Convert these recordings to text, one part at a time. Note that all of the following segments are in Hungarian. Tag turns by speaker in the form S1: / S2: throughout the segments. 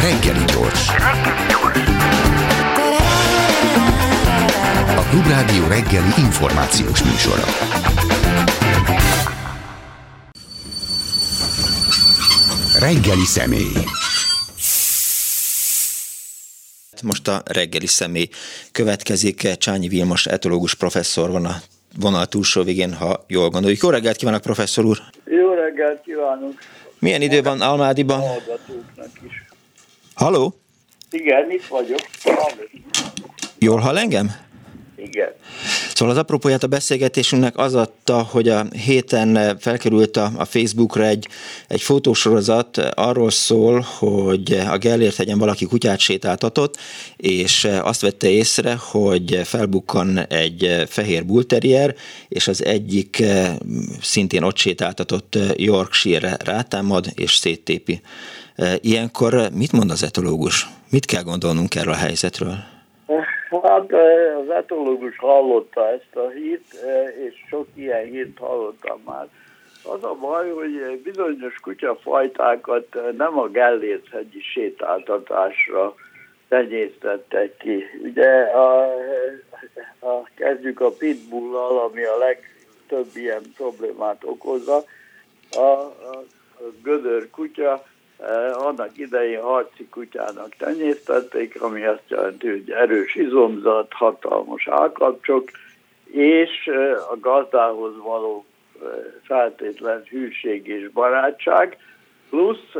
S1: Reggeli gyors. A Klubrádió reggeli információs műsora. Reggeli személy.
S2: Most a reggeli személy következik. Csányi Vilmos etológus professzor van a vonal túlsó végén, ha jól gondoljuk. Jó reggelt kívánok, professzor úr!
S3: Jó reggelt kívánok!
S2: Milyen idő van Almádiban?
S3: is.
S2: Halló?
S3: Igen, itt vagyok.
S2: Jól hall engem?
S3: Igen.
S2: Szóval az apropóját a beszélgetésünknek az adta, hogy a héten felkerült a, a Facebookra egy, egy fotósorozat, arról szól, hogy a Gellért hegyen valaki kutyát sétáltatott, és azt vette észre, hogy felbukkan egy fehér bullterrier, és az egyik szintén ott sétáltatott Yorkshire rátámad és széttépi. Ilyenkor mit mond az etológus? Mit kell gondolnunk erről a helyzetről?
S3: Hát az etológus hallotta ezt a hírt, és sok ilyen hírt hallottam már. Az a baj, hogy bizonyos kutyafajtákat nem a Gellért-hegyi sétáltatásra tenyésztettek ki. Ugye a, a, kezdjük a pitbullal, ami a legtöbb ilyen problémát okozza. A, a, a gödör kutya annak idején harci kutyának tenyésztették, ami azt jelenti, hogy erős izomzat, hatalmas állkapcsok, és eh, a gazdához való eh, feltétlen hűség és barátság, plusz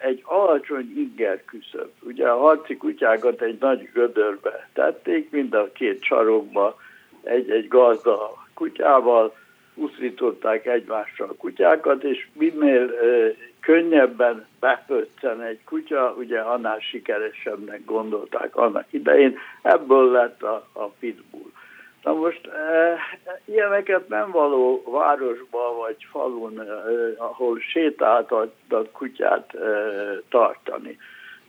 S3: egy alacsony inger küszöb. Ugye a harci kutyákat egy nagy gödörbe tették, mind a két sarokba egy-egy gazda kutyával, uszították egymással a kutyákat, és minél könnyebben beföccen egy kutya, ugye annál sikeresebbnek gondolták annak idején, ebből lett a, a pitbull. Na most e, ilyeneket nem való városba vagy falun, e, ahol sétáltatnak kutyát e, tartani.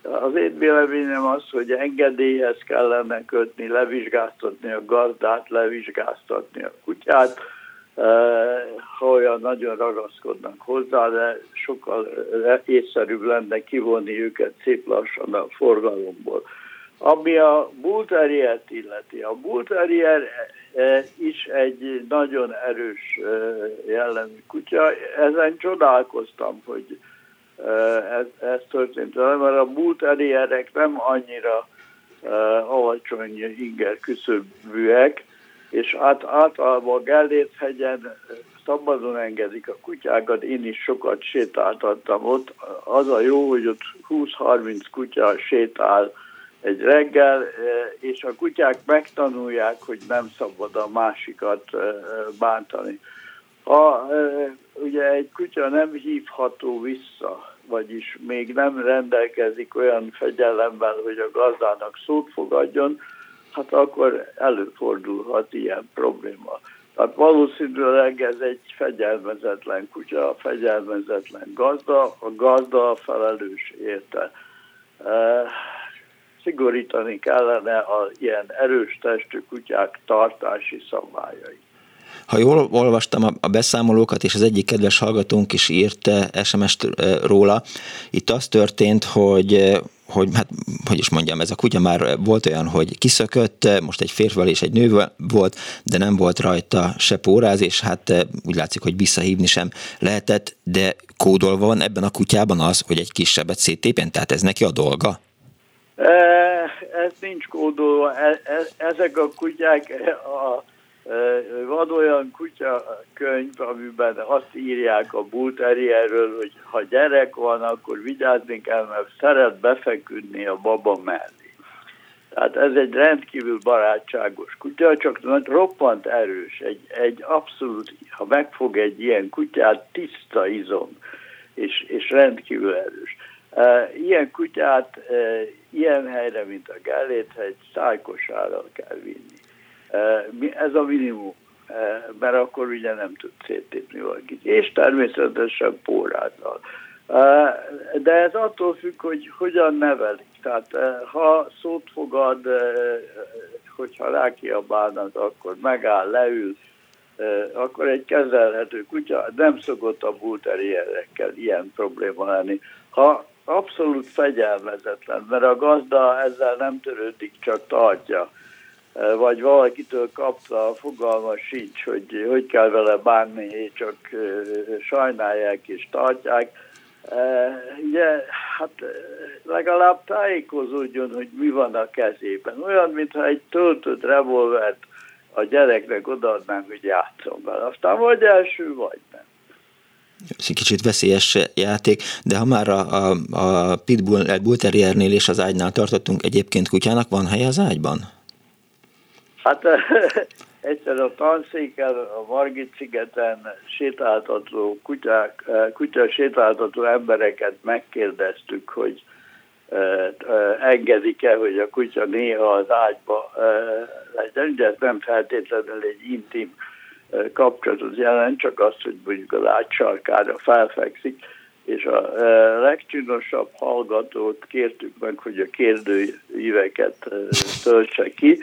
S3: Az én véleményem az, hogy engedélyhez kellene kötni, levizsgáztatni a gazdát, levizsgáztatni a kutyát, ha olyan nagyon ragaszkodnak hozzá, de sokkal észszerűbb lenne kivonni őket szép lassan a forgalomból. Ami a Bulteriert illeti, a Bulterier is egy nagyon erős jellemű kutya. Ezen csodálkoztam, hogy ez, ez történt, mert a Bulterierek nem annyira alacsony inger küszöbűek, és át, általában a Gellért hegyen szabadon engedik a kutyákat, én is sokat sétáltattam ott. Az a jó, hogy ott 20-30 kutya sétál egy reggel, és a kutyák megtanulják, hogy nem szabad a másikat bántani. Ha ugye egy kutya nem hívható vissza, vagyis még nem rendelkezik olyan fegyelemmel, hogy a gazdának szót fogadjon, hát akkor előfordulhat ilyen probléma. Tehát valószínűleg ez egy fegyelmezetlen kutya, a fegyelmezetlen gazda, a gazda a felelős érte. E, szigorítani kellene a ilyen erős testű kutyák tartási szabályait.
S2: Ha jól olvastam a beszámolókat, és az egyik kedves hallgatónk is írt SMS-t róla, itt az történt, hogy hogy hát, hogy is mondjam, ez a kutya már volt olyan, hogy kiszökött, most egy férfival és egy nővel volt, de nem volt rajta se póráz, és hát úgy látszik, hogy visszahívni sem lehetett, de kódolva van ebben a kutyában az, hogy egy kisebbet széttépjen, tehát ez neki a dolga?
S3: Ez nincs kódolva. E, e, ezek a kutyák a van olyan kutya könyv, amiben azt írják a bulterierről, hogy ha gyerek van, akkor vigyázni kell, mert szeret befeküdni a baba mellé. Tehát ez egy rendkívül barátságos kutya, csak roppant erős. Egy, egy abszolút, ha megfog egy ilyen kutyát, tiszta izom, és, és rendkívül erős. Ilyen kutyát ilyen helyre, mint a Gellért hegy, szájkosára kell vinni. Ez a minimum, mert akkor ugye nem tud széttépni valakit. És természetesen pórázzal. De ez attól függ, hogy hogyan nevelik. Tehát ha szót fogad, hogyha rákiabálnak, akkor megáll, leül, akkor egy kezelhető kutya, nem szokott a bulterierekkel ilyen probléma lenni. ha abszolút fegyelmezetlen, mert a gazda ezzel nem törődik, csak tartja, vagy valakitől kapta, fogalma sincs, hogy hogy kell vele bánni, csak sajnálják és tartják. Ugye, hát legalább tájékozódjon, hogy mi van a kezében. Olyan, mintha egy töltött revolvert a gyereknek odaadnánk, hogy játszom vele. Aztán vagy első, vagy nem.
S2: Ez egy kicsit veszélyes játék, de ha már a, a, a Pitbull Bull Terriernél és az ágynál tartottunk, egyébként kutyának van helye az ágyban?
S3: Hát egyszer a tanszéken, a Margit szigeten sétáltató kutyák, kutya sétáltató embereket megkérdeztük, hogy engedik-e, hogy a kutya néha az ágyba legyen, de ez nem feltétlenül egy intim kapcsolatot jelent, csak azt, hogy mondjuk az ágy sarkára felfekszik, és a legcsinosabb hallgatót kértük meg, hogy a kérdőíveket töltse ki,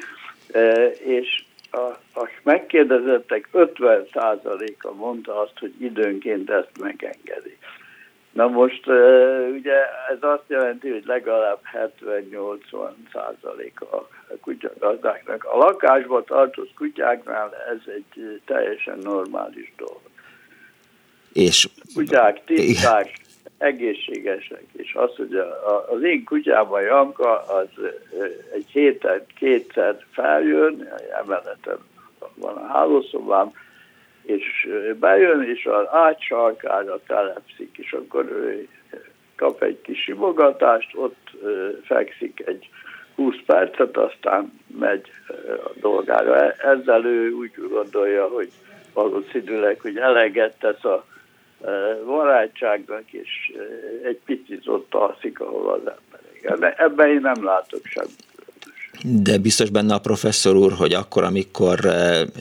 S3: és a, a megkérdezettek 50%-a mondta azt, hogy időnként ezt megengedi. Na most ugye ez azt jelenti, hogy legalább 70-80 százalék a kutyagazdáknak. A lakásban tartott kutyáknál ez egy teljesen normális dolog.
S2: És
S3: kutyák tiszták, egészségesek, és az, hogy a, az én kutyában Janka az egy héten kétszer feljön, emeleten van a hálószobám, és bejön, és az átsarkára telepszik, és akkor kap egy kis simogatást, ott fekszik egy 20 percet, aztán megy a dolgára. E, ezzel ő úgy gondolja, hogy valószínűleg, hogy eleget tesz a barátságnak, és egy picit ott alszik, ahol az emberek. Ebben én nem látok semmit.
S2: De biztos benne a professzor úr, hogy akkor, amikor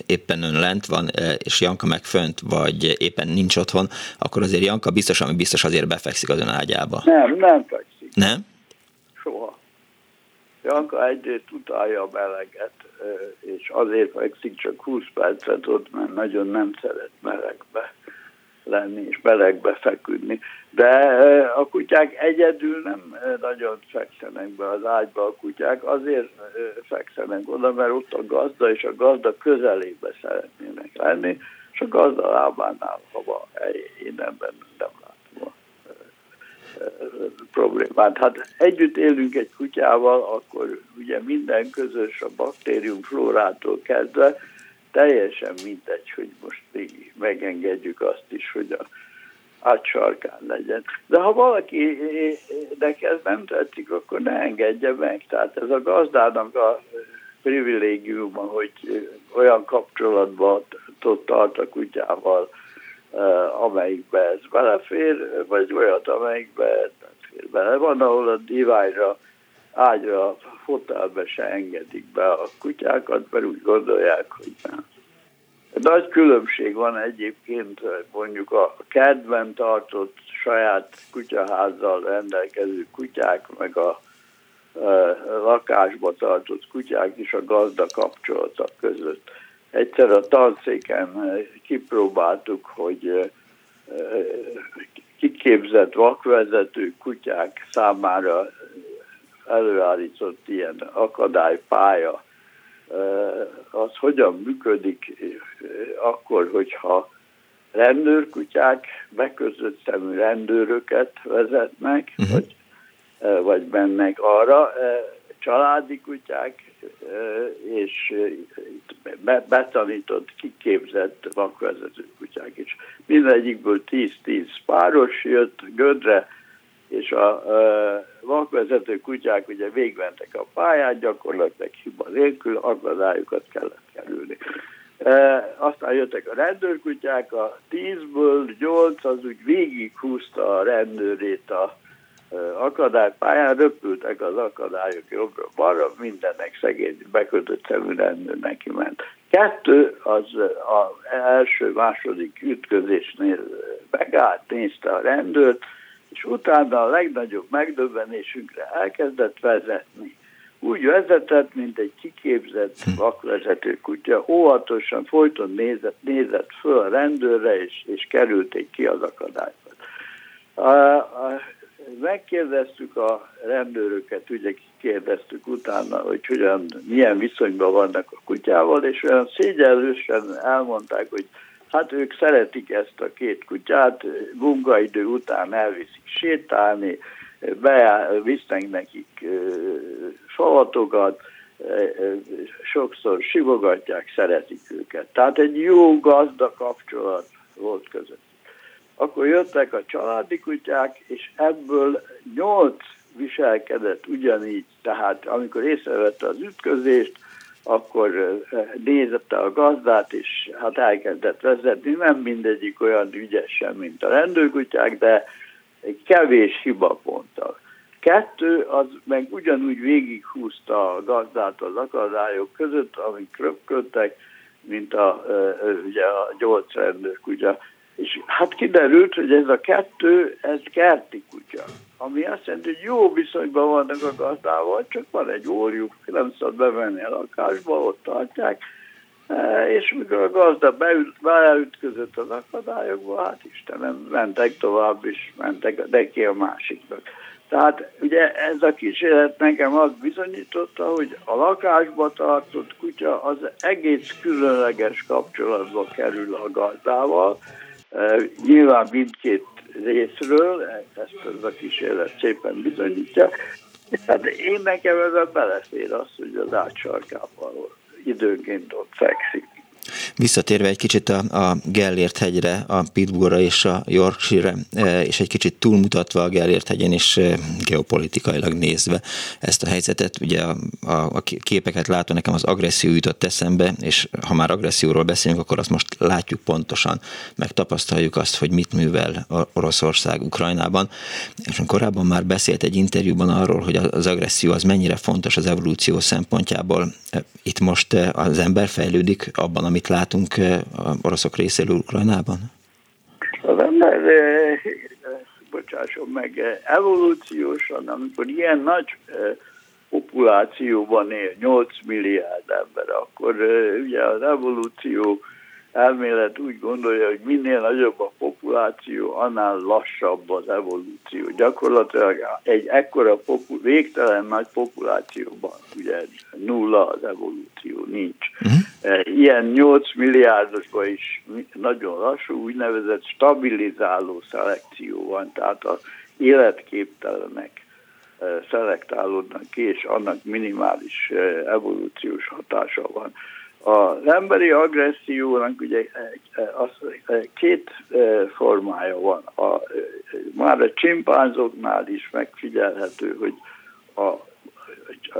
S2: éppen ön lent van, és Janka meg fönt, vagy éppen nincs otthon, akkor azért Janka biztos, ami biztos azért befekszik az ön ágyába.
S3: Nem, nem fekszik.
S2: Nem?
S3: Soha. Janka egyrészt utálja a meleget, és azért fekszik csak 20 percet ott, mert nagyon nem szeret melegbe lenni és melegbe feküdni. De a kutyák egyedül nem nagyon fekszenek be az ágyba. A kutyák azért fekszenek oda, mert ott a gazda, és a gazda közelébe szeretnének lenni, és a gazda lábánál hova én ebben nem látom a problémát. Hát együtt élünk egy kutyával, akkor ugye minden közös a baktérium flórától kezdve, teljesen mindegy, hogy most még megengedjük azt is, hogy a átsarkán legyen. De ha valaki ez nem tetszik, akkor ne engedje meg. Tehát ez a gazdának a privilégiuma, hogy olyan kapcsolatban tart a kutyával, amelyikbe ez belefér, vagy olyat, amelyikbe ez nem fér bele. Van, ahol a diványra, ágyra, fotelbe se engedik be a kutyákat, mert úgy gondolják, hogy nem. Nagy különbség van egyébként mondjuk a kedven tartott saját kutyaházzal rendelkező kutyák, meg a lakásba tartott kutyák is a gazda kapcsolatok között. Egyszer a tanszéken kipróbáltuk, hogy kiképzett vakvezető kutyák számára előállított ilyen akadálypálya az hogyan működik akkor, hogyha rendőrkutyák beközött szemű rendőröket vezetnek, uh-huh. vagy, vagy mennek arra, családi kutyák és betanított, kiképzett vakvezető kutyák is. Mindegyikből 10-10 páros jött Gödre, és a, a vakvezető kutyák ugye végmentek a pályán, gyakorlatilag hiba nélkül, akadályokat kellett kerülni. E, aztán jöttek a rendőrkutyák, a tízből nyolc az úgy végighúzta a rendőrét a e, akadálypályán, röpültek az akadályok jobbra-balra, mindennek szegény bekötött szemű rendőr neki ment. Kettő az az első-második ütközésnél megállt, nézte a rendőrt, és utána a legnagyobb megdöbbenésünkre elkezdett vezetni. Úgy vezetett, mint egy kiképzett hm. vakvezető kutya, óvatosan folyton nézett, nézett föl a rendőrre, és, és kerülték ki az akadályba. A, a, megkérdeztük a rendőröket, ugye kérdeztük utána, hogy hogyan, milyen viszonyban vannak a kutyával, és olyan szégyellősen elmondták, hogy hát ők szeretik ezt a két kutyát, munkaidő után elviszik sétálni, visznek nekik salatokat, sokszor sivogatják, szeretik őket. Tehát egy jó gazda kapcsolat volt között. Akkor jöttek a családi kutyák, és ebből nyolc viselkedett ugyanígy, tehát amikor észrevette az ütközést, akkor nézette a gazdát, és hát elkezdett vezetni. Nem mindegyik olyan ügyesen, mint a rendőrkutyák, de egy kevés hibaponttal. Kettő, az meg ugyanúgy végighúzta a gazdát az akadályok között, amik röpködtek, mint a, ugye a gyógyszerendők, ugye. És hát kiderült, hogy ez a kettő, ez kerti kutya, ami azt jelenti, hogy jó viszonyban vannak a gazdával, csak van egy óriuk, nem szabad bevenni a lakásba, ott tartják, és mikor a gazda beüt, beütközött az akadályokba, hát Istenem, mentek tovább, és mentek neki a másiknak. Tehát ugye ez a kísérlet nekem azt bizonyította, hogy a lakásba tartott kutya az egész különleges kapcsolatba kerül a gazdával. Nyilván mindkét részről, ezt ez a kísérlet szépen bizonyítja. Hát én nekem a belefér az, hogy az átsarkával időnként ott fekszik.
S2: Visszatérve egy kicsit a, a Gellért hegyre, a Pittsburghra és a Yorkshire, e, és egy kicsit túlmutatva a Gellért hegyen is e, geopolitikailag nézve ezt a helyzetet, ugye a, a, a képeket látva nekem az agresszió jutott eszembe, és ha már agresszióról beszélünk, akkor azt most látjuk pontosan, meg tapasztaljuk azt, hogy mit művel Oroszország Ukrajnában, és korábban már beszélt egy interjúban arról, hogy az agresszió az mennyire fontos az evolúció szempontjából. E, itt most az ember fejlődik abban, amit látunk a oroszok részéről Ukrajnában?
S3: Az ember, bocsásson meg, evolúciósan, amikor ilyen nagy populációban él, 8 milliárd ember, akkor ugye az evolúció elmélet úgy gondolja, hogy minél nagyobb a populáció, annál lassabb az evolúció. Gyakorlatilag egy ekkora popu- végtelen nagy populációban ugye nulla az evolúció nincs. Uh-huh. Ilyen 8 milliárdosban is nagyon lassú, úgynevezett stabilizáló szelekció van, tehát az életképtelenek e, szelektálódnak ki, és annak minimális e, evolúciós hatása van. Az emberi agressziónak ugye az, két formája van. A, már a csimpánzoknál is megfigyelhető, hogy a,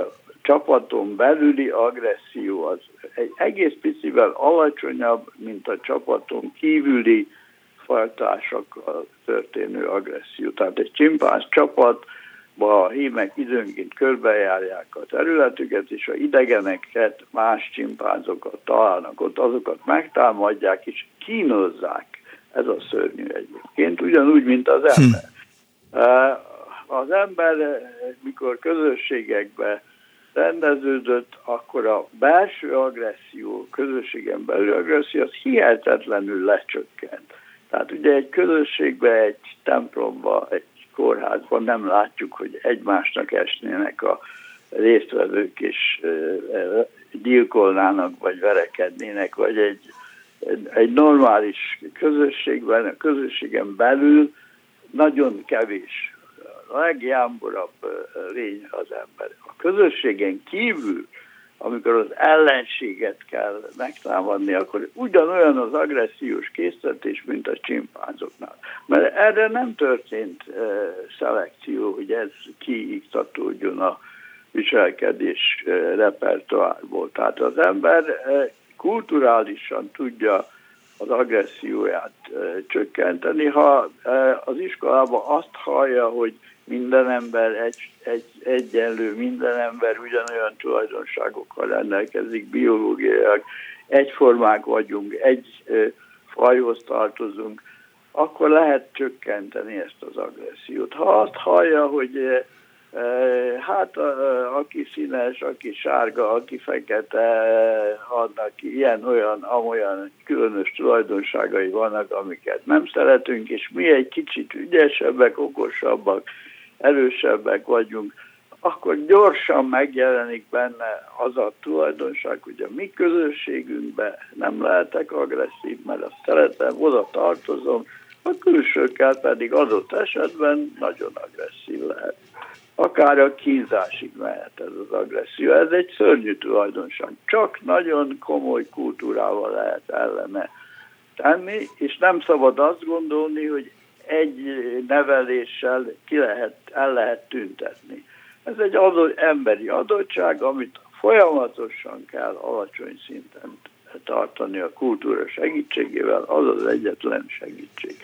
S3: a csapaton belüli agresszió az egy egész picivel alacsonyabb, mint a csapaton kívüli fajtásokkal történő agresszió. Tehát egy csimpánz csapat a hímek időnként körbejárják a területüket, és a idegeneket, más csimpánzokat találnak ott, azokat megtámadják, és kínozzák. Ez a szörnyű egyébként, ugyanúgy, mint az hm. ember. Hm. Az ember, mikor közösségekbe rendeződött, akkor a belső agresszió, közösségen belül agresszió, az hihetetlenül lecsökkent. Tehát ugye egy közösségbe, egy templomba, egy kórházban nem látjuk, hogy egymásnak esnének a résztvevők és gyilkolnának, vagy verekednének, vagy egy, egy normális közösségben, a közösségen belül nagyon kevés, a legjámborabb lény az ember. A közösségen kívül amikor az ellenséget kell megtámadni, akkor ugyanolyan az agressziós készítés, mint a csimpánzoknál. Mert erre nem történt uh, szelekció, hogy ez kiiktatódjon a viselkedés uh, repertoárból. Tehát az ember uh, kulturálisan tudja az agresszióját uh, csökkenteni. Ha uh, az iskolában azt hallja, hogy minden ember egy, egy, egyenlő, minden ember ugyanolyan tulajdonságokkal rendelkezik, biológiailag egyformák vagyunk, egy ö, fajhoz tartozunk, akkor lehet csökkenteni ezt az agressziót. Ha azt hallja, hogy ö, hát aki színes, aki sárga, aki fekete, annak ilyen-olyan, amolyan különös tulajdonságai vannak, amiket nem szeretünk, és mi egy kicsit ügyesebbek, okosabbak, erősebbek vagyunk, akkor gyorsan megjelenik benne az a tulajdonság, hogy a mi közösségünkben nem lehetek agresszív, mert azt szeretem, oda tartozom, a külsőkkel pedig adott esetben nagyon agresszív lehet. Akár a kínzásig mehet ez az agresszió. Ez egy szörnyű tulajdonság. Csak nagyon komoly kultúrával lehet ellene tenni, és nem szabad azt gondolni, hogy egy neveléssel ki lehet, el lehet tüntetni. Ez egy adott, emberi adottság, amit folyamatosan kell alacsony szinten tartani a kultúra segítségével, az az egyetlen segítség.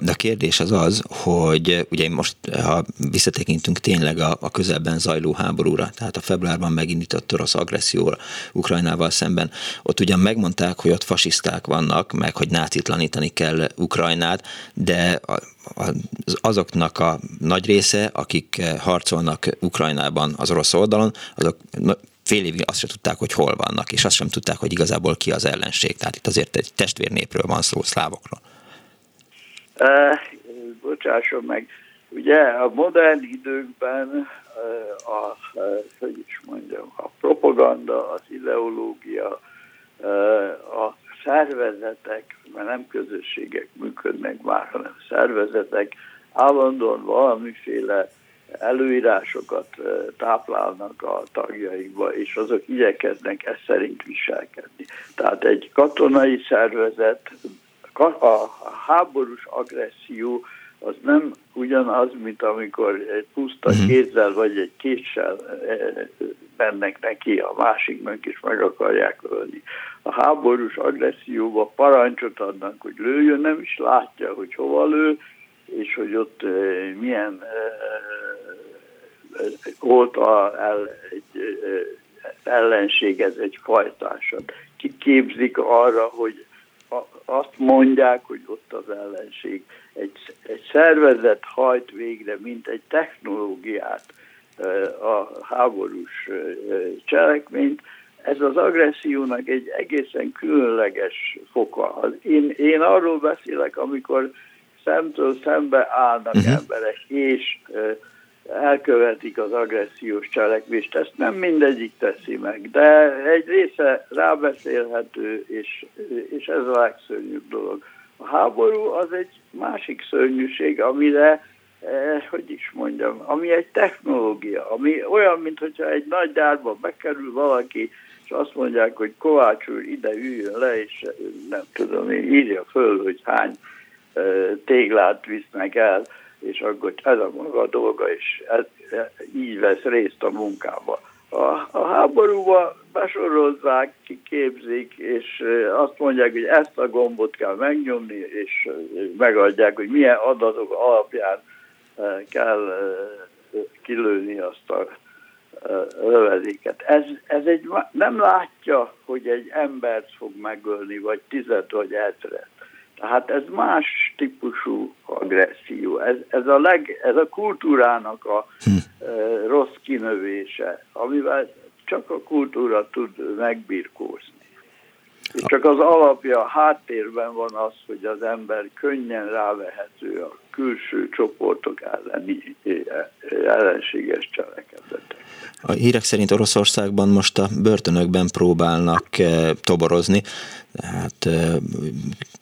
S2: De a kérdés az az, hogy ugye most, ha visszatekintünk tényleg a, a közelben zajló háborúra, tehát a februárban megindított orosz agresszióra Ukrajnával szemben, ott ugyan megmondták, hogy ott fasiszták vannak, meg hogy nácitlanítani kell Ukrajnát, de azoknak a nagy része, akik harcolnak Ukrajnában az orosz oldalon, azok fél évig azt sem tudták, hogy hol vannak, és azt sem tudták, hogy igazából ki az ellenség. Tehát itt azért egy testvérnépről van szó, szlávokról.
S3: Bocsásson meg, ugye a modern időkben a, hogy is mondjam, a propaganda, az ideológia, a szervezetek, mert nem közösségek működnek már, hanem szervezetek állandóan valamiféle előírásokat táplálnak a tagjaikba, és azok igyekeznek ezt szerint viselkedni. Tehát egy katonai szervezet a háborús agresszió az nem ugyanaz, mint amikor egy puszta uh-huh. kézzel vagy egy késsel mennek neki a másiknak, és meg akarják ölni. A háborús agresszióba parancsot adnak, hogy lőjön, nem is látja, hogy hova lő, és hogy ott milyen volt a, el, egy ellenség, ez egy fajtásod. Kiképzik arra, hogy azt mondják, hogy ott az ellenség. Egy, egy szervezet hajt végre, mint egy technológiát a háborús cselekményt. Ez az agressziónak egy egészen különleges foka. Én, én arról beszélek, amikor szemtől szembe állnak uh-huh. emberek, és elkövetik az agressziós cselekvést. Ezt nem mindegyik teszi meg, de egy része rábeszélhető, és, és ez a legszörnyűbb dolog. A háború az egy másik szörnyűség, amire, eh, hogy is mondjam, ami egy technológia, ami olyan, mintha egy nagy gyárba bekerül valaki, és azt mondják, hogy Kovács úr ide üljön le, és nem tudom, írja föl, hogy hány eh, téglát visznek el és akkor ez a maga dolga, és ez, így vesz részt a munkába. A, a háborúba besorozzák, kiképzik, és azt mondják, hogy ezt a gombot kell megnyomni, és megadják, hogy milyen adatok alapján kell kilőni azt a lövedéket. Ez, ez egy, nem látja, hogy egy embert fog megölni, vagy tizet, vagy ezret. Tehát ez más típusú agresszió. Ez, ez, a, leg, ez a kultúrának a hm. e, rossz kinövése, amivel csak a kultúra tud megbirkózni. Csak az alapja, háttérben van az, hogy az ember könnyen rávehető a külső csoportok elleni ellenséges cselekedetek.
S2: A hírek szerint Oroszországban most a börtönökben próbálnak eh, toborozni, tehát eh,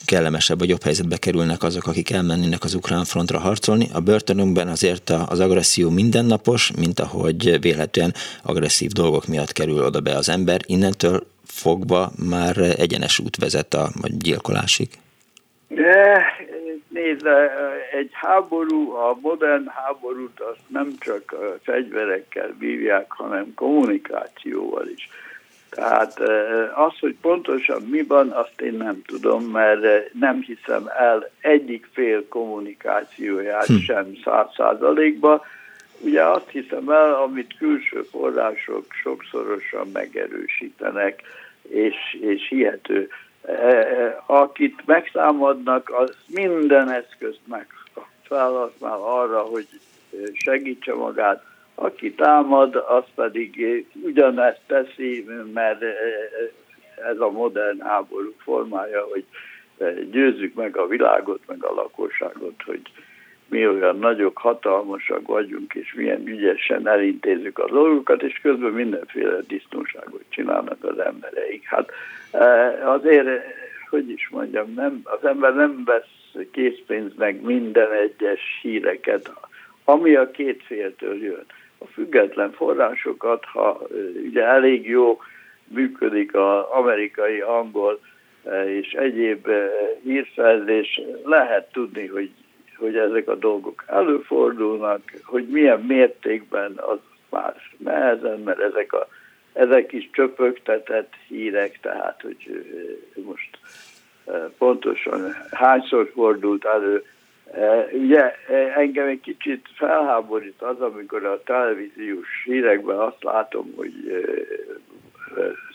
S2: kellemesebb vagy jobb helyzetbe kerülnek azok, akik elmennének az ukrán frontra harcolni. A börtönökben azért az agresszió mindennapos, mint ahogy véletlenül agresszív dolgok miatt kerül oda be az ember. Innentől fogva már egyenes út vezet a gyilkolásig?
S3: De nézd, egy háború, a modern háborút azt nem csak fegyverekkel bírják, hanem kommunikációval is. Tehát az, hogy pontosan mi van, azt én nem tudom, mert nem hiszem el egyik fél kommunikációját hm. sem száz százalékba. Ugye azt hiszem el, amit külső források sokszorosan megerősítenek, és, és hihető. E, e, akit megszámadnak, az minden eszközt felhasznál arra, hogy segítse magát. Aki támad, az pedig ugyanezt teszi, mert ez a modern háború formája, hogy győzzük meg a világot, meg a lakosságot, hogy mi olyan nagyok, hatalmasak vagyunk, és milyen ügyesen elintézzük a dolgokat, és közben mindenféle disznóságot csinálnak az embereik. Hát azért, hogy is mondjam, nem, az ember nem vesz készpénznek minden egyes híreket, ami a két féltől jön. A független forrásokat, ha ugye elég jó működik az amerikai, angol és egyéb hírszerzés, lehet tudni, hogy, hogy ezek a dolgok előfordulnak, hogy milyen mértékben az már nehezen, mert ezek, a, ezek is csöpögtetett hírek, tehát hogy most pontosan hányszor fordult elő. Ugye engem egy kicsit felháborít az, amikor a televíziós hírekben azt látom, hogy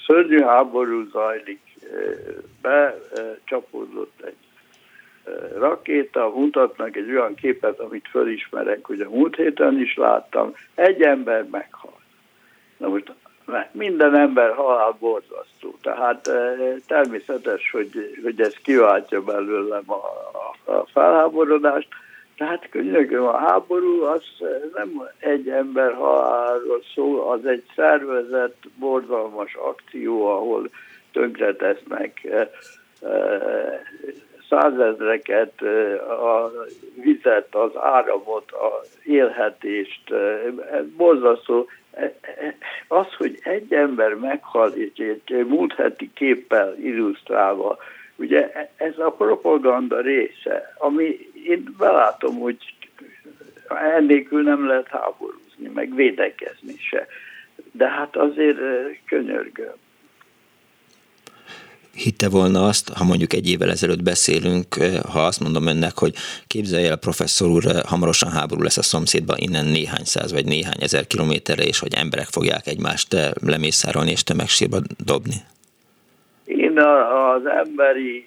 S3: szörnyű háború zajlik, becsapódott egy rakéta, mutatnak egy olyan képet, amit fölismerek, hogy a múlt héten is láttam, egy ember meghalt. Na most minden ember halál borzasztó, tehát természetes, hogy, hogy ez kiváltja belőlem a, a, felháborodást, tehát könyörgöm, a háború az nem egy ember halálról szól, az egy szervezett, borzalmas akció, ahol tönkretesznek százezreket, a vizet, az áramot, az élhetést. Borzasztó. Az, hogy egy ember meghal, és egy múlt heti képpel illusztrálva, ugye ez a propaganda része, ami én belátom, hogy ennélkül nem lehet háborúzni, meg védekezni se. De hát azért könyörgöm
S2: hitte volna azt, ha mondjuk egy évvel ezelőtt beszélünk, eh, ha azt mondom önnek, hogy képzelje el, professzor úr, eh, hamarosan háború lesz a szomszédban, innen néhány száz vagy néhány ezer kilométerre, és hogy emberek fogják egymást eh, lemészárolni és tömegsírba dobni?
S3: Én az emberi,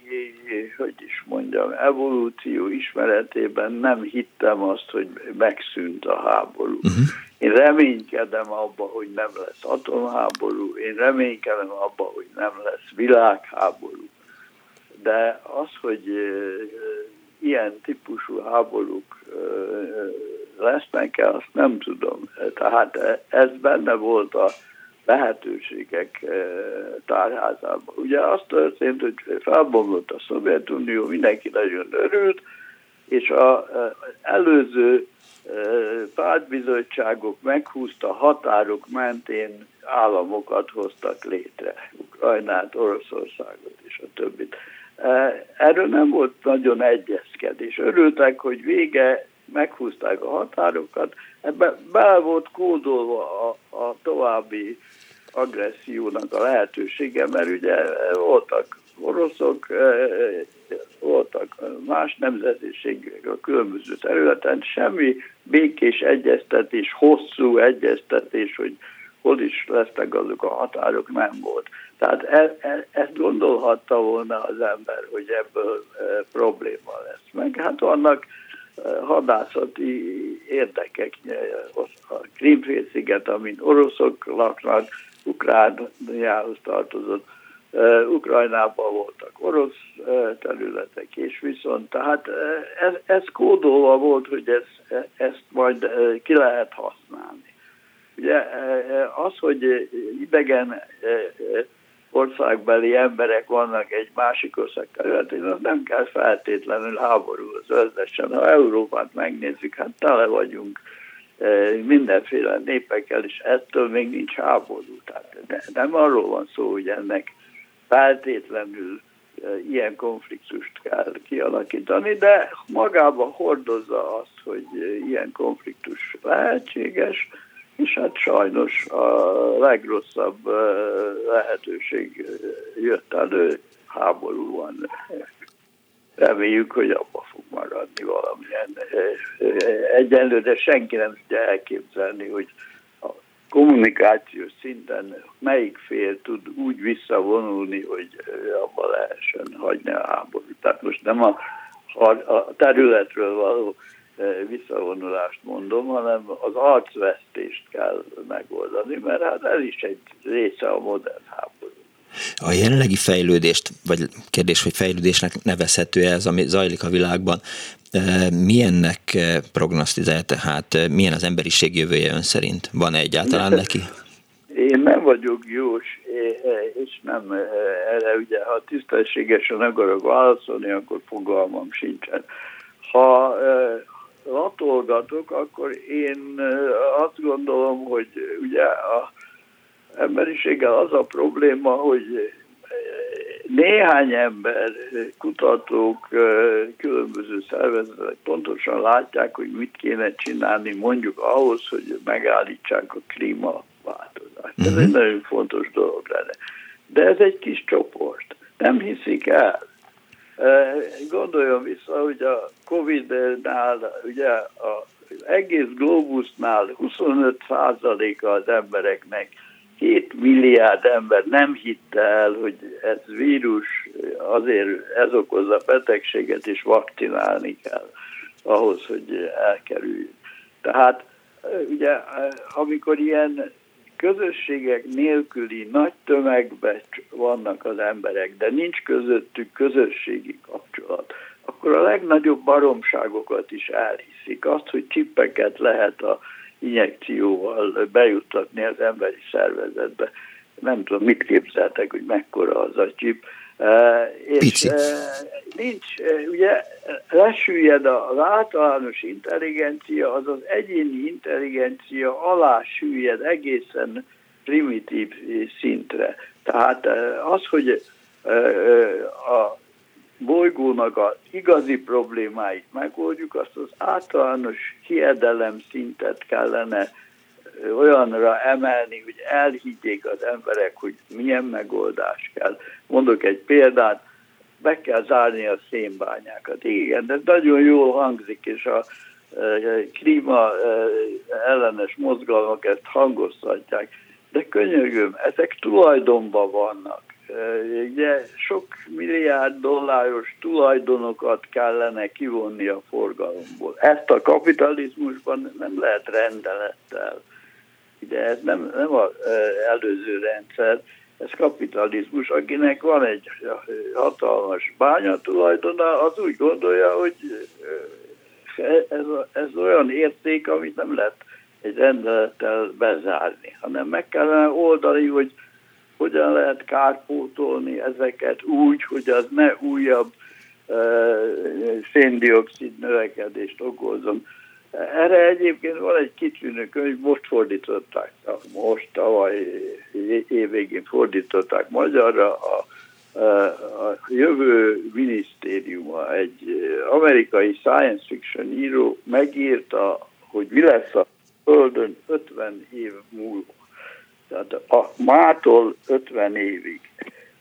S3: hogy is mondjam, evolúció ismeretében nem hittem azt, hogy megszűnt a háború. Uh-huh. Én reménykedem abba, hogy nem lesz atomháború, én reménykedem abba, hogy nem lesz világháború. De az, hogy ilyen típusú háborúk lesznek-e, azt nem tudom. Tehát ez benne volt a lehetőségek tárházában. Ugye az történt, hogy felbomlott a Szovjetunió, mindenki nagyon örült, és az előző pártbizottságok meghúzta határok mentén államokat hoztak létre, Ukrajnát, Oroszországot és a többit. Erről nem volt nagyon egyezkedés. Örültek, hogy vége, meghúzták a határokat, ebbe be volt kódolva a, a további agressziónak a lehetősége, mert ugye voltak oroszok, voltak más nemzetiségek a különböző területen, semmi békés egyeztetés, hosszú egyeztetés, hogy hol is lesznek azok a határok, nem volt. Tehát e, e, ezt gondolhatta volna az ember, hogy ebből e, probléma lesz. Meg hát vannak e, hadászati érdekek, a Krímfélsziget, amin oroszok laknak, Ukrániához tartozott, Ukrajnában voltak orosz területek és viszont, tehát ez, ez kódolva volt, hogy ez, ezt majd ki lehet használni. Ugye az, hogy idegen országbeli emberek vannak egy másik ország területén, az nem kell feltétlenül háborúhoz vezessen. Ha Európát megnézzük, hát tele vagyunk mindenféle népekkel, és ettől még nincs háború. Tehát nem arról van szó, hogy ennek feltétlenül ilyen konfliktust kell kialakítani, de magába hordozza azt, hogy ilyen konfliktus lehetséges, és hát sajnos a legrosszabb lehetőség jött elő, háború van. Reméljük, hogy abba fog maradni valamilyen. Egyenlőre senki nem tudja elképzelni, hogy kommunikációs szinten melyik fél tud úgy visszavonulni, hogy abba lehessen hagyni a háborút. Tehát most nem a, a területről való visszavonulást mondom, hanem az arcvesztést kell megoldani, mert hát ez is egy része a modern háború.
S2: A jelenlegi fejlődést, vagy kérdés, hogy fejlődésnek nevezhető ez, ami zajlik a világban, milyennek prognosztizál, tehát milyen az emberiség jövője ön szerint? Van -e egyáltalán neki?
S3: Én nem vagyok jós, és nem erre ugye, ha tisztességesen akarok válaszolni, akkor fogalmam sincsen. Ha latolgatok, akkor én azt gondolom, hogy ugye a emberiséggel az a probléma, hogy néhány ember, kutatók, különböző szervezetek pontosan látják, hogy mit kéne csinálni mondjuk ahhoz, hogy megállítsák a klímaváltozást. Ez uh-huh. egy nagyon fontos dolog lenne. De ez egy kis csoport. Nem hiszik el. Gondoljon vissza, hogy a Covid-nál, ugye az egész globusnál 25%-a az embereknek 7 milliárd ember nem hitte el, hogy ez vírus, azért ez okozza betegséget, és vakcinálni kell ahhoz, hogy elkerüljük. Tehát ugye, amikor ilyen közösségek nélküli nagy tömegben vannak az emberek, de nincs közöttük közösségi kapcsolat, akkor a legnagyobb baromságokat is elhiszik. Azt, hogy csippeket lehet a injekcióval bejuttatni az emberi szervezetbe. Nem tudom, mit képzeltek, hogy mekkora az a csip. Uh, és uh, nincs, uh, ugye lesüllyed az általános intelligencia, az az egyéni intelligencia alá süllyed egészen primitív szintre. Tehát az, hogy a bolygónak a igazi problémáit megoldjuk, azt az általános hiedelem szintet kellene olyanra emelni, hogy elhiggyék az emberek, hogy milyen megoldás kell. Mondok egy példát, be kell zárni a szénbányákat. Igen, de nagyon jól hangzik, és a klíma ellenes mozgalmak ezt hangoztatják. De könyörgöm, ezek tulajdonban vannak ugye sok milliárd dolláros tulajdonokat kellene kivonni a forgalomból. Ezt a kapitalizmusban nem lehet rendelettel. Ugye ez nem, nem az előző rendszer, ez kapitalizmus, akinek van egy hatalmas bányatulajdona, az úgy gondolja, hogy ez, ez olyan érték, amit nem lehet egy rendelettel bezárni, hanem meg kellene oldani, hogy hogyan lehet kárpótolni ezeket úgy, hogy az ne újabb széndiokszid növekedést okozom. Erre egyébként van egy kitűnő könyv, most fordították, most tavaly évvégén fordították magyarra, a, a jövő minisztériuma, egy amerikai science fiction író megírta, hogy mi lesz a Földön 50 év múlva. Tehát a mától 50 évig.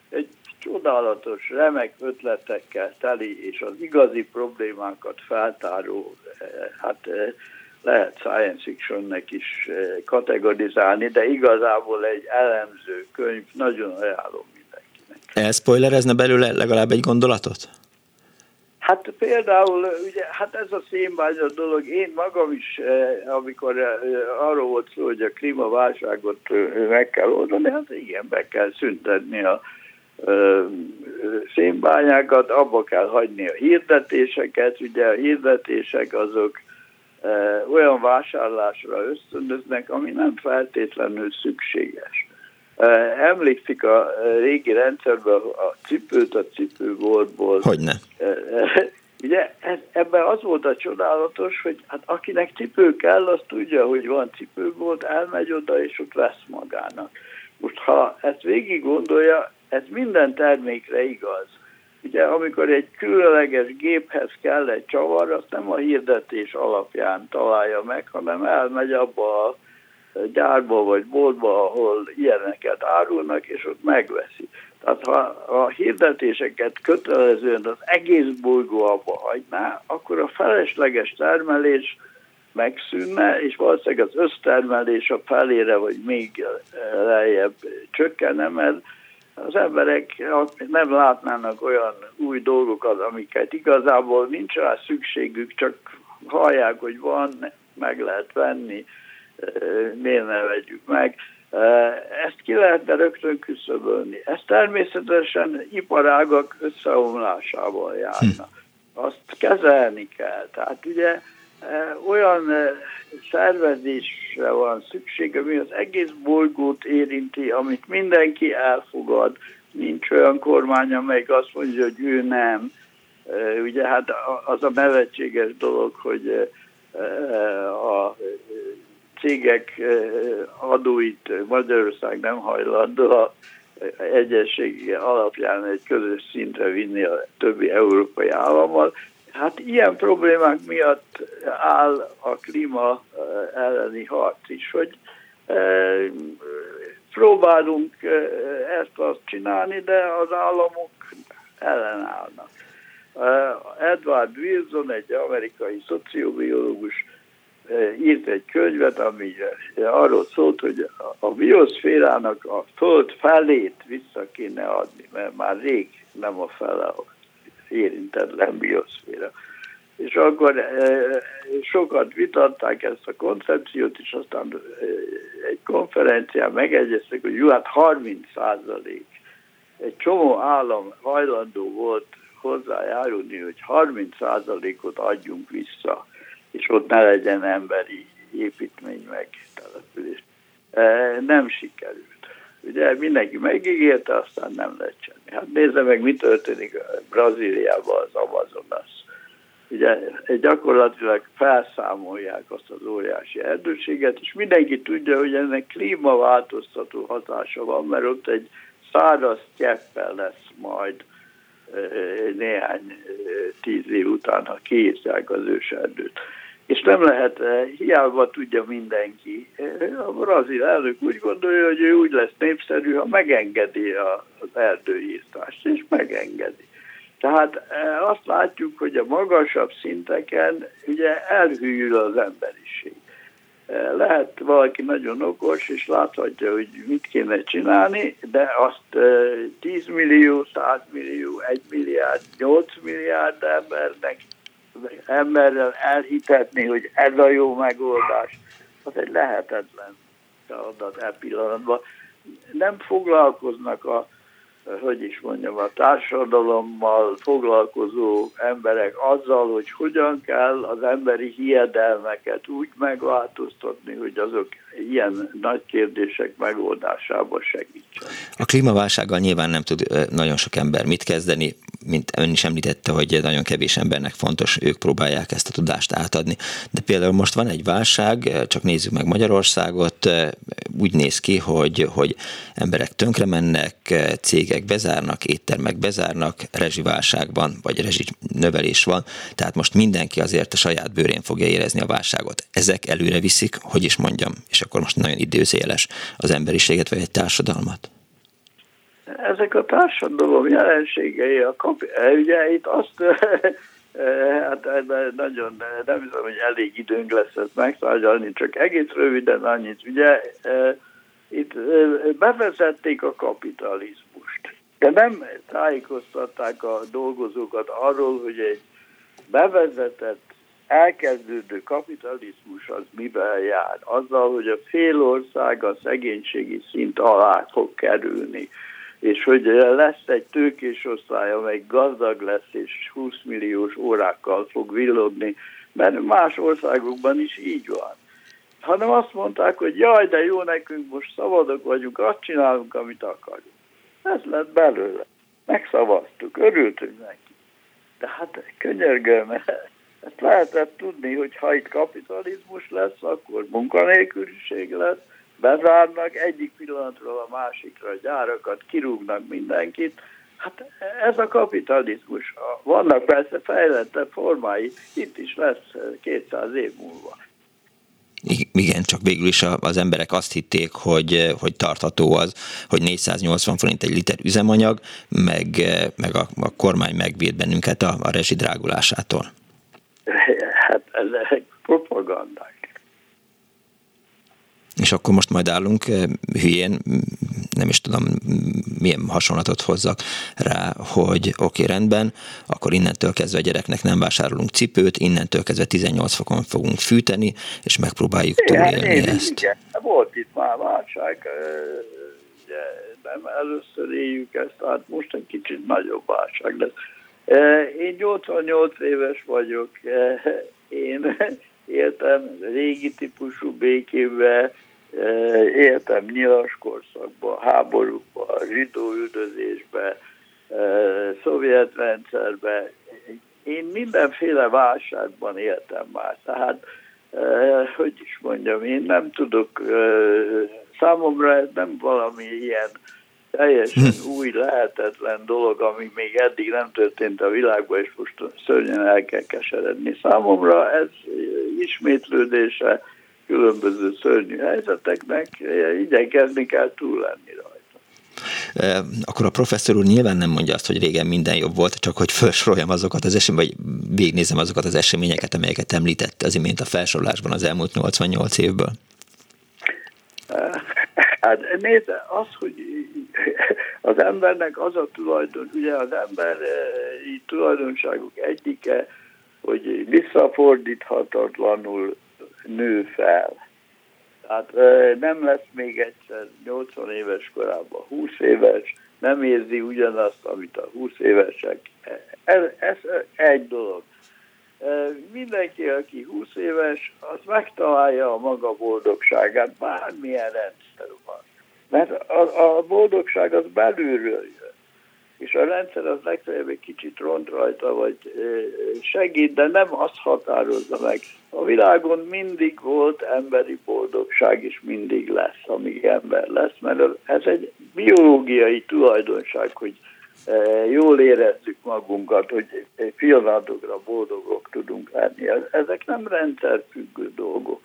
S3: Egy csodálatos, remek ötletekkel teli, és az igazi problémákat feltáró, eh, hát eh, lehet science fictionnek is eh, kategorizálni, de igazából egy elemző könyv, nagyon ajánlom mindenkinek.
S2: Elszpoilerezne belőle legalább egy gondolatot?
S3: Hát például, ugye, hát ez a szénbánya dolog, én magam is, amikor arról volt szó, hogy a klímaválságot meg kell oldani, hát igen, be kell szüntetni a szénbányákat, abba kell hagyni a hirdetéseket, ugye a hirdetések azok olyan vásárlásra ösztönöznek, ami nem feltétlenül szükséges. Emlékszik a régi rendszerben a cipőt a cipőboltból.
S2: Hogyne.
S3: Ugye ez, ebben az volt a csodálatos, hogy hát akinek cipő kell, az tudja, hogy van cipőbolt, elmegy oda, és ott vesz magának. Most ha ezt végig gondolja, ez minden termékre igaz. Ugye amikor egy különleges géphez kell egy csavar, azt nem a hirdetés alapján találja meg, hanem elmegy abba a gyárba vagy boltba, ahol ilyeneket árulnak, és ott megveszi. Tehát ha a hirdetéseket kötelezően az egész bolygó abba hagyná, akkor a felesleges termelés megszűnne, és valószínűleg az össztermelés a felére, vagy még lejjebb csökkenne, mert az emberek nem látnának olyan új dolgokat, amiket igazából nincs rá szükségük, csak hallják, hogy van, meg lehet venni, miért ne vegyük meg. Ezt ki lehetne rögtön küszöbölni. Ez természetesen iparágak összeomlásával járna. Azt kezelni kell. Tehát ugye olyan szervezésre van szükség, ami az egész bolygót érinti, amit mindenki elfogad. Nincs olyan kormány, amelyik azt mondja, hogy ő nem. Ugye hát az a nevetséges dolog, hogy a cégek adóit Magyarország nem hajlandó a egyesség alapján egy közös szintre vinni a többi európai állammal. Hát ilyen problémák miatt áll a klíma elleni harc is, hogy próbálunk ezt azt csinálni, de az államok ellenállnak. Edward Wilson, egy amerikai szociobiológus írt egy könyvet, ami arról szólt, hogy a bioszférának a föld felét vissza kéne adni, mert már rég nem a fele érintetlen bioszféra. És akkor sokat vitatták ezt a koncepciót, és aztán egy konferencián megegyeztek, hogy jó, hát 30 százalék. Egy csomó állam hajlandó volt hozzájárulni, hogy 30 százalékot adjunk vissza és ott ne legyen emberi építmény meg település. E, nem sikerült. Ugye mindenki megígérte, aztán nem lett semmi. Hát nézze meg, mi történik Brazíliában az Amazonas. Ugye gyakorlatilag felszámolják azt az óriási erdőséget, és mindenki tudja, hogy ennek klímaváltoztató hatása van, mert ott egy száraz cseppel lesz majd néhány tíz év után, ha kiírtják az őserdőt. És nem lehet, hiába tudja mindenki. A brazil elnök úgy gondolja, hogy ő úgy lesz népszerű, ha megengedi az erdőírtást, és megengedi. Tehát azt látjuk, hogy a magasabb szinteken ugye elhűl az emberiség. Lehet valaki nagyon okos, és láthatja, hogy mit kéne csinálni, de azt 10 millió, 100 millió, 1 milliárd, 8 milliárd embernek emberrel elhitetni, hogy ez a jó megoldás, az egy lehetetlen feladat e pillanatban. Nem foglalkoznak a hogy is mondjam, a társadalommal foglalkozó emberek azzal, hogy hogyan kell az emberi hiedelmeket úgy megváltoztatni, hogy azok ilyen nagy kérdések megoldásába segítsen.
S2: A klímaválsággal nyilván nem tud nagyon sok ember mit kezdeni, mint ön is említette, hogy nagyon kevés embernek fontos, ők próbálják ezt a tudást átadni. De például most van egy válság, csak nézzük meg Magyarországot, úgy néz ki, hogy, hogy emberek tönkre mennek, cégek bezárnak, éttermek bezárnak, rezsiválságban, vagy rezsi növelés van, tehát most mindenki azért a saját bőrén fogja érezni a válságot. Ezek előre viszik, hogy is mondjam, és akkor most nagyon időzéles az emberiséget, vagy egy társadalmat?
S3: Ezek a társadalom jelenségei, a kapi, ugye itt azt hát nagyon nem hiszem, hogy elég időnk lesz ezt megtárgyalni, csak egész röviden annyit. Ugye itt bevezették a kapitalizmust, de nem tájékoztatták a dolgozókat arról, hogy egy bevezetett elkezdődő kapitalizmus az mivel jár? Azzal, hogy a fél ország a szegénységi szint alá fog kerülni, és hogy lesz egy tőkés osztály, amely gazdag lesz, és 20 milliós órákkal fog villogni, mert más országokban is így van. Hanem azt mondták, hogy jaj, de jó nekünk, most szabadok vagyunk, azt csinálunk, amit akarunk. Ez lett belőle. Megszavaztuk, örültünk neki. De hát könyörgöm, ezt lehetett tudni, hogy ha itt kapitalizmus lesz, akkor munkanélküliség lesz, bezárnak egyik pillanatról a másikra a gyárakat, kirúgnak mindenkit. Hát ez a kapitalizmus. Vannak persze fejlettebb formái, itt is lesz 200 év múlva.
S2: Igen, csak végül is az emberek azt hitték, hogy, hogy tartható az, hogy 480 forint egy liter üzemanyag, meg, meg a, a kormány megvéd bennünket a, a rezsidrágulásától.
S3: Hát ezek propagandák.
S2: És akkor most majd állunk hülyén nem is tudom milyen hasonlatot hozzak rá, hogy oké, okay, rendben, akkor innentől kezdve a gyereknek nem vásárolunk cipőt, innentől kezdve 18 fokon fogunk fűteni, és megpróbáljuk túlélni
S3: igen,
S2: ezt.
S3: Igen, volt itt már válság, ugye nem először éljük ezt, tehát most egy kicsit nagyobb válság lesz. Én 88 éves vagyok, én éltem régi típusú békébe, éltem nyilas korszakban, háborúban, zsidó üldözésbe, szovjet rendszerbe. Én mindenféle válságban éltem már, tehát hogy is mondjam, én nem tudok, számomra ez nem valami ilyen teljesen hm. új, lehetetlen dolog, ami még eddig nem történt a világban, és most szörnyen el kell keseredni. Számomra ez ismétlődése különböző szörnyű helyzeteknek, igyekezni kell túl lenni rajta.
S2: Akkor a professzor úr nyilván nem mondja azt, hogy régen minden jobb volt, csak hogy felsoroljam azokat az eseményeket, vagy végignézem azokat az eseményeket, amelyeket említette az imént a felsorolásban az elmúlt 88 évből.
S3: Hát nézd, az, hogy az embernek az a tulajdon, ugye az ember tulajdonságuk egyike, hogy visszafordíthatatlanul nő fel. Tehát nem lesz még egyszer 80 éves korában 20 éves, nem érzi ugyanazt, amit a 20 évesek. Ez, ez egy dolog. Mindenki, aki 20 éves, az megtalálja a maga boldogságát, bármilyen rendszer van. Mert a, a boldogság az belülről jön. És a rendszer az legfeljebb egy kicsit ront rajta, vagy segít, de nem azt határozza meg. A világon mindig volt emberi boldogság, és mindig lesz, amíg ember lesz, mert ez egy biológiai tulajdonság, hogy jól érezzük magunkat, hogy pillanatokra boldogok tudunk lenni. Ezek nem rendszerfüggő dolgok.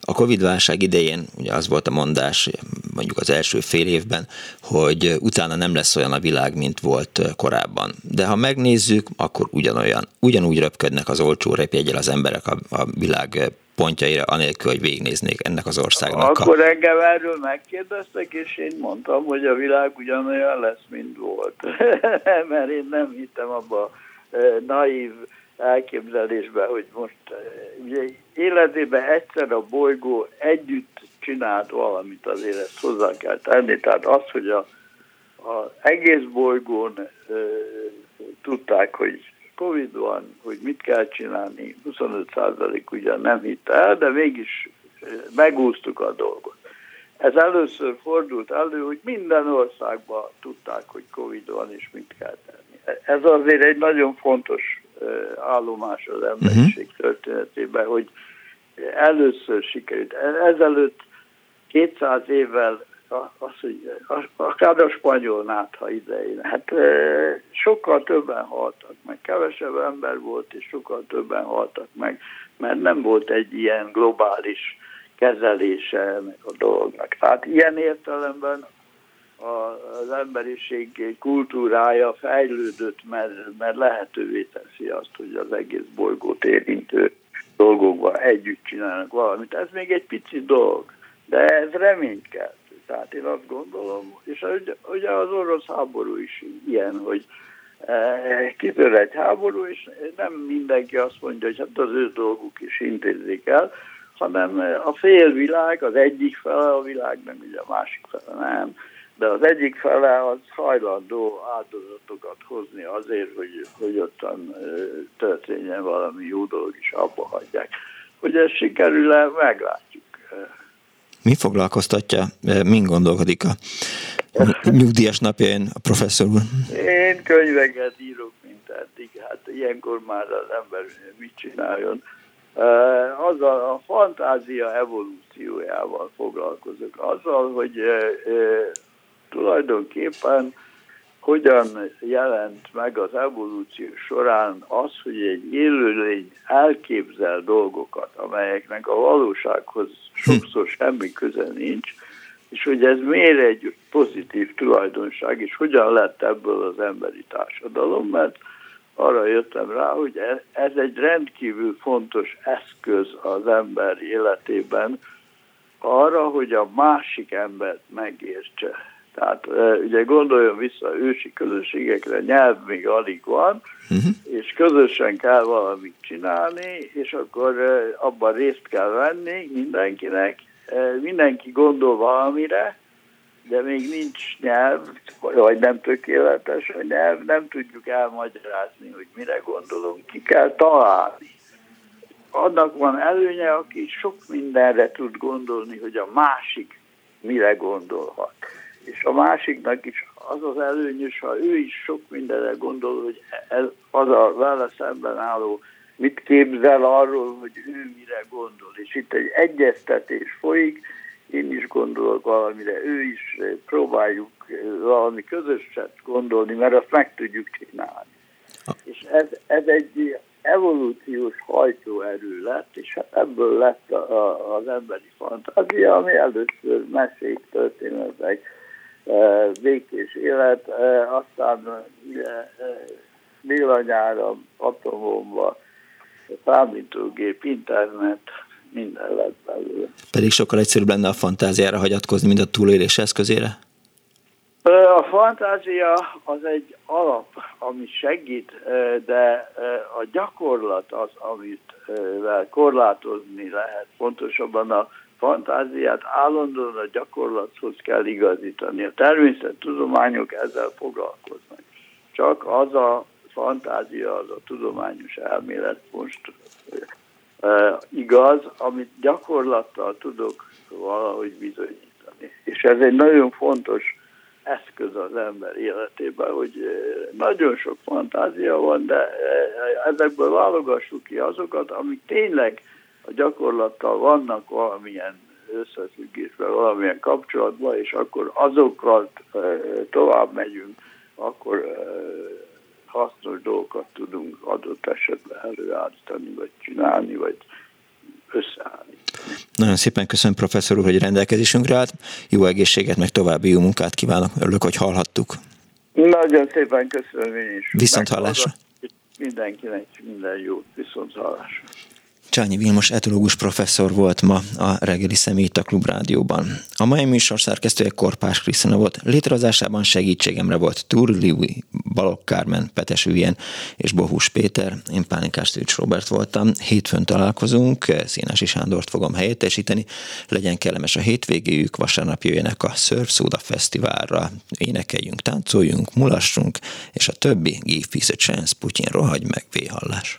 S2: A Covid-válság idején ugye az volt a mondás, mondjuk az első fél évben, hogy utána nem lesz olyan a világ, mint volt korábban. De ha megnézzük, akkor ugyanolyan, ugyanúgy röpködnek az olcsó repjegyel az emberek a, a világ pontjaira, anélkül, hogy végignéznék ennek az országnak.
S3: Akkor a... engem erről megkérdeztek, és én mondtam, hogy a világ ugyanolyan lesz, mint volt. Mert én nem hittem abba a naív elképzelésbe, hogy most ugye életében egyszer a bolygó együtt csinált valamit, azért ezt hozzá kell tenni. Tehát az, hogy a egész bolygón e, tudták, hogy Covid van, hogy mit kell csinálni, 25% ugyan nem hitt el, de mégis megúsztuk a dolgot. Ez először fordult elő, hogy minden országban tudták, hogy Covid van, és mit kell tenni. Ez azért egy nagyon fontos állomás az emberiség uh-huh. történetében, hogy először sikerült. Ezelőtt 200 évvel az, hogy akár a spanyol nátha idején, hát sokkal többen haltak meg, kevesebb ember volt, és sokkal többen haltak meg, mert nem volt egy ilyen globális kezelése ennek a dolognak. Tehát ilyen értelemben az emberiség kultúrája fejlődött, mert, mert lehetővé teszi azt, hogy az egész bolygót érintő dolgokban együtt csinálnak valamit. Ez még egy pici dolog, de ez reményt kell. Tehát én azt gondolom, és ugye az orosz háború is ilyen, hogy eh, kitör egy háború, és nem mindenki azt mondja, hogy hát az ő dolguk is intézik el, hanem a félvilág, az egyik fele a világnak, ugye a másik fele nem, de az egyik fele az hajlandó áldozatokat hozni azért, hogy, hogy ottan történjen valami jó dolog, és abba hagyják. Hogy ez sikerül-e, meglátjuk.
S2: Mi foglalkoztatja, min gondolkodik a nyugdíjas napjain a professzor úr?
S3: Én könyveket írok, mint eddig. Hát ilyenkor már az ember mit csináljon. Az a, a fantázia evolúciójával foglalkozok. Azzal, hogy tulajdonképpen hogyan jelent meg az evolúció során az, hogy egy élőlény elképzel dolgokat, amelyeknek a valósághoz sokszor semmi köze nincs, és hogy ez miért egy pozitív tulajdonság, és hogyan lett ebből az emberi társadalom, mert arra jöttem rá, hogy e- ez egy rendkívül fontos eszköz az ember életében, arra, hogy a másik embert megértse. Tehát ugye gondoljon vissza ősi közösségekre, nyelv még alig van, uh-huh. és közösen kell valamit csinálni, és akkor abban részt kell venni mindenkinek, mindenki gondol valamire, de még nincs nyelv, vagy nem tökéletes a nyelv, nem tudjuk elmagyarázni, hogy mire gondolunk, ki kell találni. Annak van előnye, aki sok mindenre tud gondolni, hogy a másik mire gondolhat. És a másiknak is az az előnyös, ha ő is sok mindenre gondol, hogy ez, az a vele szemben álló mit képzel arról, hogy ő mire gondol. És itt egy egyeztetés folyik, én is gondolok valamire, ő is próbáljuk valami közöset gondolni, mert azt meg tudjuk csinálni. És ez, ez egy evolúciós hajtóerő lett, és hát ebből lett a, a, az emberi fantázia, ami először mesék, történetek, békés élet, e, aztán villanyára, atombomba, számítógép, internet, minden lett belőle.
S2: Pedig sokkal egyszerűbb lenne a fantáziára hagyatkozni, mint a túlélés eszközére?
S3: A fantázia az egy alap, ami segít, de a gyakorlat az, amit korlátozni lehet. Pontosabban a fantáziát állandóan a gyakorlathoz kell igazítani. A természettudományok ezzel foglalkoznak. Csak az a fantázia, az a tudományos elmélet most igaz, amit gyakorlattal tudok valahogy bizonyítani. És ez egy nagyon fontos eszköz az ember életében, hogy nagyon sok fantázia van, de ezekből válogassuk ki azokat, amik tényleg a gyakorlattal vannak valamilyen összefüggésben, valamilyen kapcsolatban, és akkor azokkal tovább megyünk, akkor hasznos dolgokat tudunk adott esetben előállítani, vagy csinálni, vagy összeállni.
S2: Nagyon szépen köszönöm professzor úr, hogy rendelkezésünkre állt. Jó egészséget, meg további jó munkát kívánok. Örülök, hogy hallhattuk.
S3: Nagyon szépen köszönöm én is.
S2: Viszont hallásra.
S3: Mindenkinek minden jót. Viszont hallásra.
S2: Csányi Vilmos etológus professzor volt ma a reggeli személyt a Klubrádióban. A mai műsor szerkesztője Korpás Krisztina volt, létrehozásában segítségemre volt Turliui, Balok Kármen, Petes Üljen és Bohus Péter, én Pálinkás Tőcs Robert voltam. Hétfőn találkozunk, Szénási Sándort fogom helyettesíteni, legyen kellemes a hétvégéjük, vasárnap jöjjenek a Surf Soda Fesztiválra, énekeljünk, táncoljunk, mulassunk, és a többi Give Peace a Chance, Putyin rohagy meg, véhallás.